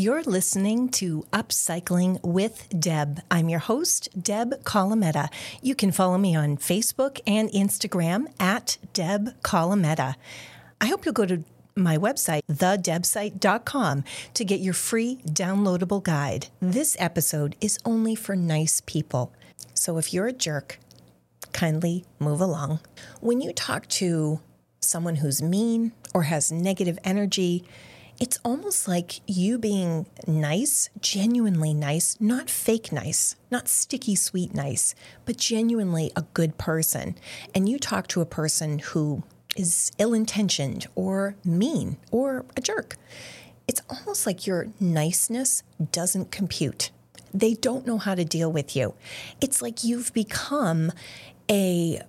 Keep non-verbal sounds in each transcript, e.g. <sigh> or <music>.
You're listening to Upcycling with Deb. I'm your host, Deb Colameta. You can follow me on Facebook and Instagram at Deb Colameta. I hope you'll go to my website, thedebsite.com, to get your free downloadable guide. This episode is only for nice people. So if you're a jerk, kindly move along. When you talk to someone who's mean or has negative energy, it's almost like you being nice, genuinely nice, not fake nice, not sticky sweet nice, but genuinely a good person. And you talk to a person who is ill intentioned or mean or a jerk. It's almost like your niceness doesn't compute. They don't know how to deal with you. It's like you've become a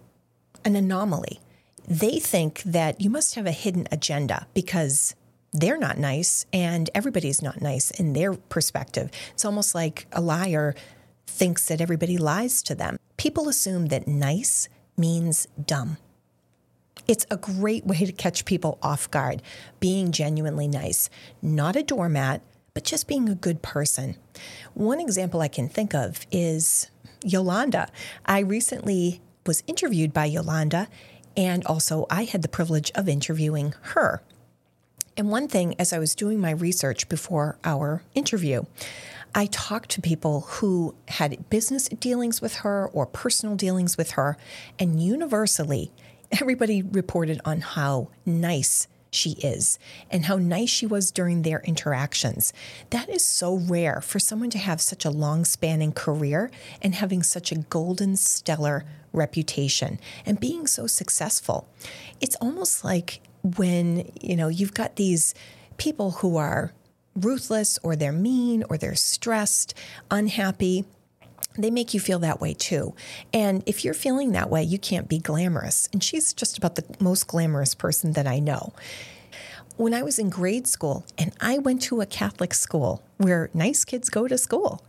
an anomaly. They think that you must have a hidden agenda because they're not nice and everybody's not nice in their perspective. It's almost like a liar thinks that everybody lies to them. People assume that nice means dumb. It's a great way to catch people off guard, being genuinely nice, not a doormat, but just being a good person. One example I can think of is Yolanda. I recently was interviewed by Yolanda, and also I had the privilege of interviewing her. And one thing, as I was doing my research before our interview, I talked to people who had business dealings with her or personal dealings with her, and universally, everybody reported on how nice she is and how nice she was during their interactions. That is so rare for someone to have such a long spanning career and having such a golden, stellar reputation and being so successful. It's almost like when, you know, you've got these people who are ruthless or they're mean or they're stressed, unhappy, they make you feel that way too. And if you're feeling that way, you can't be glamorous. And she's just about the most glamorous person that I know. When I was in grade school and I went to a Catholic school where nice kids go to school,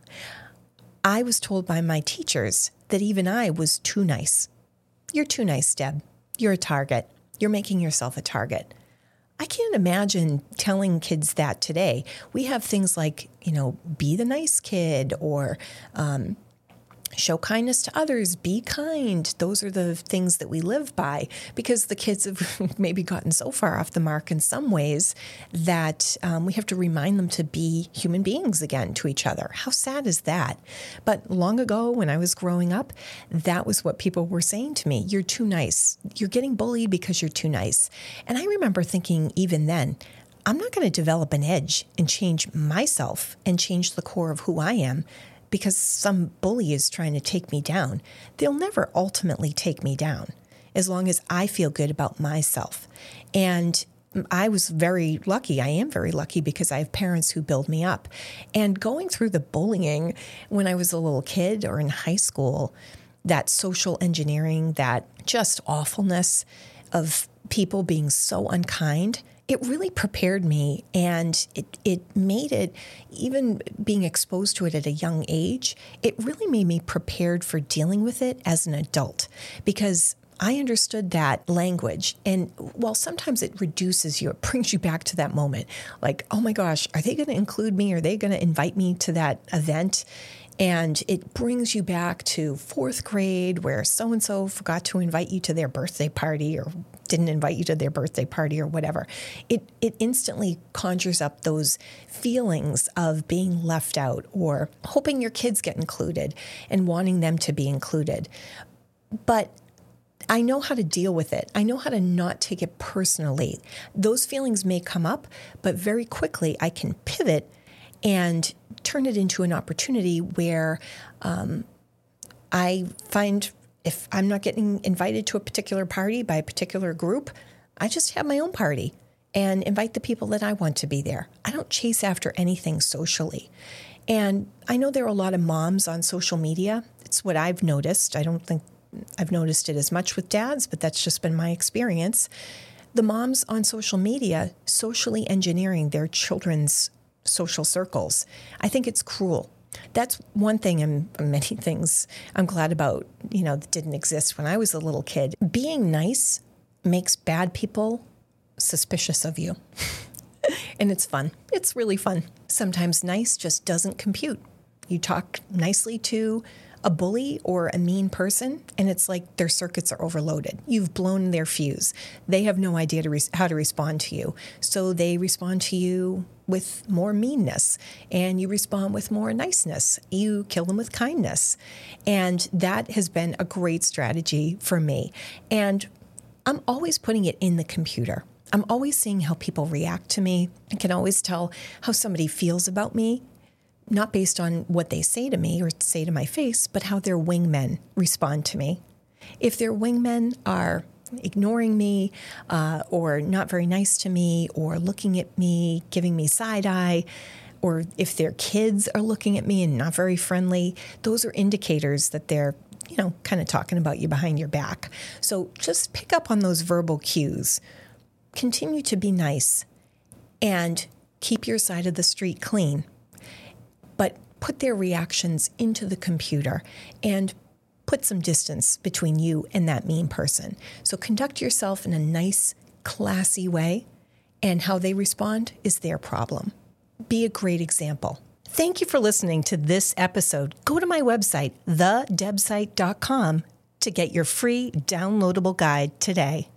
I was told by my teachers that even I was too nice. You're too nice, Deb. You're a target. You're making yourself a target. I can't imagine telling kids that today. We have things like, you know, be the nice kid or um, show kindness to others, be kind. Those are the things that we live by because the kids have <laughs> maybe gotten so far off the mark in some ways that um, we have to remind them to be human beings again to each other. How sad is that? But long ago, when I was growing up, that was what people were saying to me You're too nice. You're getting bullied because you're too nice. And I remember thinking, even then, I'm not going to develop an edge and change myself and change the core of who I am because some bully is trying to take me down. They'll never ultimately take me down as long as I feel good about myself. And I was very lucky. I am very lucky because I have parents who build me up. And going through the bullying when I was a little kid or in high school, that social engineering, that just awfulness of people being so unkind, it really prepared me and it, it made it, even being exposed to it at a young age, it really made me prepared for dealing with it as an adult because I understood that language. And while sometimes it reduces you, it <laughs> brings you back to that moment. Like, oh my gosh, are they going to include me? Are they going to invite me to that event? And it brings you back to fourth grade where so and so forgot to invite you to their birthday party or didn't invite you to their birthday party or whatever. It, it instantly conjures up those feelings of being left out or hoping your kids get included and wanting them to be included. But I know how to deal with it. I know how to not take it personally. Those feelings may come up, but very quickly I can pivot and turn it into an opportunity where um, I find if I'm not getting invited to a particular party by a particular group, I just have my own party and invite the people that I want to be there. I don't chase after anything socially. And I know there are a lot of moms on social media. It's what I've noticed. I don't think I've noticed it as much with dads, but that's just been my experience. The moms on social media socially engineering their children's social circles. I think it's cruel. That's one thing and many <laughs> things I'm glad about, you know, that didn't exist when I was a little kid. Being nice makes bad people suspicious of you. <laughs> And it's fun. It's really fun. Sometimes nice just doesn't compute. You talk nicely to a bully or a mean person, and it's like their circuits are overloaded. You've blown their fuse. They have no idea to re- how to respond to you. So they respond to you with more meanness, and you respond with more niceness. You kill them with kindness. And that has been a great strategy for me. And I'm always putting it in the computer. I'm always seeing how people react to me. I can always tell how somebody feels about me not based on what they say to me or say to my face, but how their wingmen respond to me. If their wingmen are ignoring me uh, or not very nice to me or looking at me, giving me side eye, or if their kids are looking at me and not very friendly, those are indicators that they're, you know, kind of talking about you behind your back. So just pick up on those verbal cues. Continue to be nice and keep your side of the street clean but put their reactions into the computer and put some distance between you and that mean person. So conduct yourself in a nice, classy way, and how they respond is their problem. Be a great example. Thank you for listening to this episode. Go to my website, thedebsite.com, to get your free downloadable guide today.